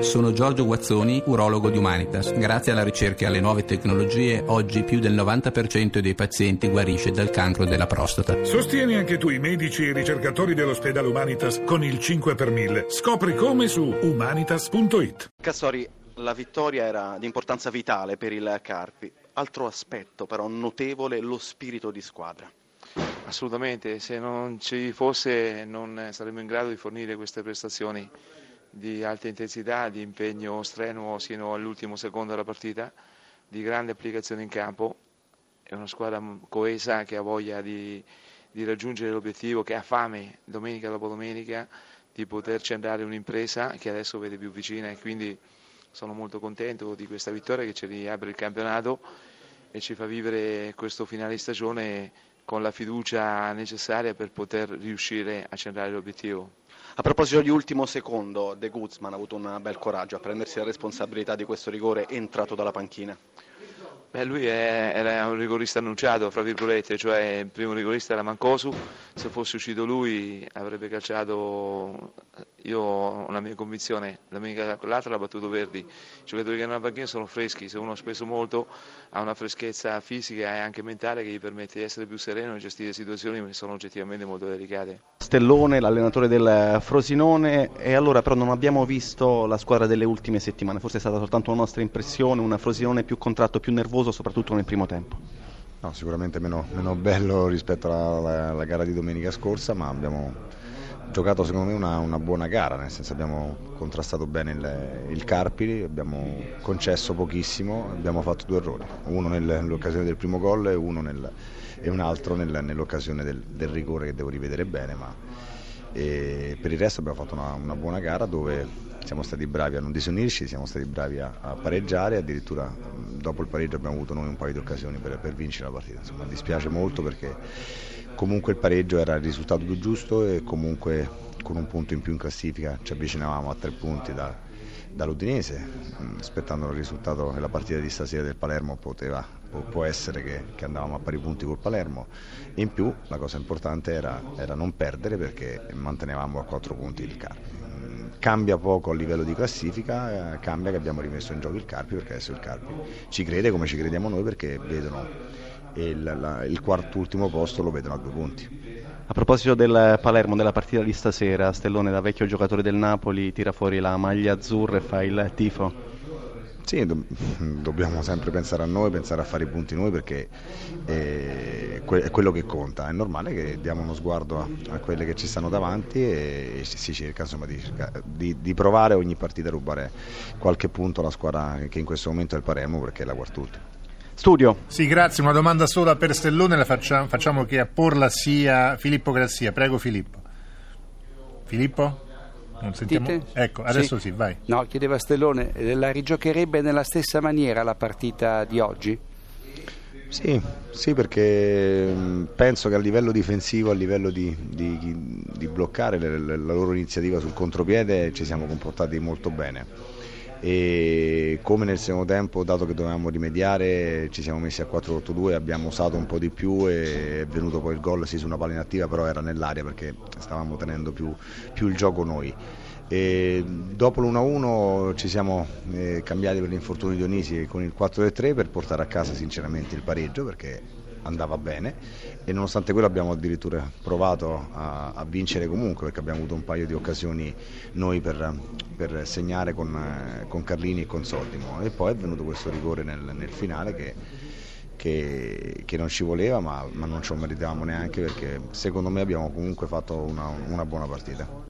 Sono Giorgio Guazzoni, urologo di Humanitas. Grazie alla ricerca e alle nuove tecnologie, oggi più del 90% dei pazienti guarisce dal cancro della prostata. Sostieni anche tu i medici e i ricercatori dell'ospedale Humanitas con il 5 per 1000. Scopri come su humanitas.it. Castori, la vittoria era di importanza vitale per il Carpi. Altro aspetto però notevole, lo spirito di squadra. Assolutamente, se non ci fosse non saremmo in grado di fornire queste prestazioni di alta intensità, di impegno strenuo sino all'ultimo secondo della partita, di grande applicazione in campo. È una squadra coesa che ha voglia di, di raggiungere l'obiettivo, che ha fame domenica dopo domenica di poterci andare un'impresa che adesso vede più vicina e quindi sono molto contento di questa vittoria che ci riapre il campionato e ci fa vivere questo finale di stagione con la fiducia necessaria per poter riuscire a centrare l'obiettivo. A proposito di ultimo secondo, De Guzman ha avuto un bel coraggio a prendersi la responsabilità di questo rigore entrato dalla panchina. Beh, lui è, era un rigorista annunciato, fra virgolette, cioè il primo rigorista era Mancosu, se fosse uscito lui avrebbe calciato, io ho una mia convinzione, l'altra l'ha battuto Verdi, i giocatori che hanno la panchina sono freschi, se uno ha speso molto ha una freschezza fisica e anche mentale che gli permette di essere più sereno e gestire situazioni che sono oggettivamente molto delicate. Stellone, l'allenatore del Frosinone. E allora però non abbiamo visto la squadra delle ultime settimane, forse è stata soltanto una nostra impressione, una Frosinone più contratto, più nervoso soprattutto nel primo tempo. No, sicuramente meno, meno, bello rispetto alla, alla, alla, gara di domenica scorsa, ma abbiamo giocato secondo me una, una buona gara, nel senso abbiamo contrastato bene il, il Carpiri, abbiamo concesso pochissimo, abbiamo fatto due errori, uno nell'occasione del primo gol e, nel, e un altro nel, nell'occasione del, del, rigore che devo rivedere bene, ma per il resto abbiamo fatto una, una buona gara dove siamo stati bravi a non disunirci, siamo stati bravi a, a pareggiare, addirittura dopo il pareggio abbiamo avuto noi un paio di occasioni per, per vincere la partita. Insomma, dispiace molto perché comunque il pareggio era il risultato più giusto e comunque con un punto in più in classifica ci avvicinavamo a tre punti da, dall'Udinese, mm, aspettando il risultato della partita di stasera del Palermo poteva, può essere che, che, andavamo a pari punti col Palermo. In più la cosa importante era, era non perdere perché mantenevamo a quattro punti il Carpi cambia poco a livello di classifica, eh, cambia che abbiamo rimesso in gioco il Carpi perché adesso il Carpi ci crede come ci crediamo noi perché vedono il, la, il quarto ultimo posto lo vedono a due punti. A proposito del Palermo, della partita di stasera, Stellone da vecchio giocatore del Napoli tira fuori la maglia azzurra e fa il tifo. Sì, do- dobbiamo sempre pensare a noi, pensare a fare i punti noi perché è, que- è quello che conta. È normale che diamo uno sguardo a, a quelle che ci stanno davanti e, e si cerca insomma, di, di, di, provare ogni partita a rubare qualche punto alla squadra che in questo momento è il Palermo perché è la quart'ultima. Studio. Sì, grazie. Una domanda sola per Stellone, la facciamo, facciamo che a porla sia Filippo Grazia. Prego Filippo. Filippo? Non sentiamo? Dite? Ecco, adesso sì. sì, vai. No, chiedeva Stellone, la rigiocherebbe nella stessa maniera la partita di oggi? Sì, sì, perché penso che a livello difensivo, a livello di, di, di bloccare la, la loro iniziativa sul contropiede ci siamo comportati molto bene e come nel secondo tempo dato che dovevamo rimediare ci siamo messi a 4-8-2 abbiamo usato un po' di più e è venuto poi il gol sì su una palla inattiva però era nell'aria perché stavamo tenendo più, più il gioco noi. E dopo l'1-1 ci siamo eh, cambiati per l'infortunio di Dionisi con il 4-3 per portare a casa sinceramente il pareggio perché andava bene e nonostante quello abbiamo addirittura provato a, a vincere comunque perché abbiamo avuto un paio di occasioni noi per, per segnare con, eh, con, Carlini e con Soldimo e poi è venuto questo rigore nel, nel finale che, che, che, non ci voleva ma, ma non ce lo meritavamo neanche perché secondo me abbiamo comunque fatto una, una buona partita.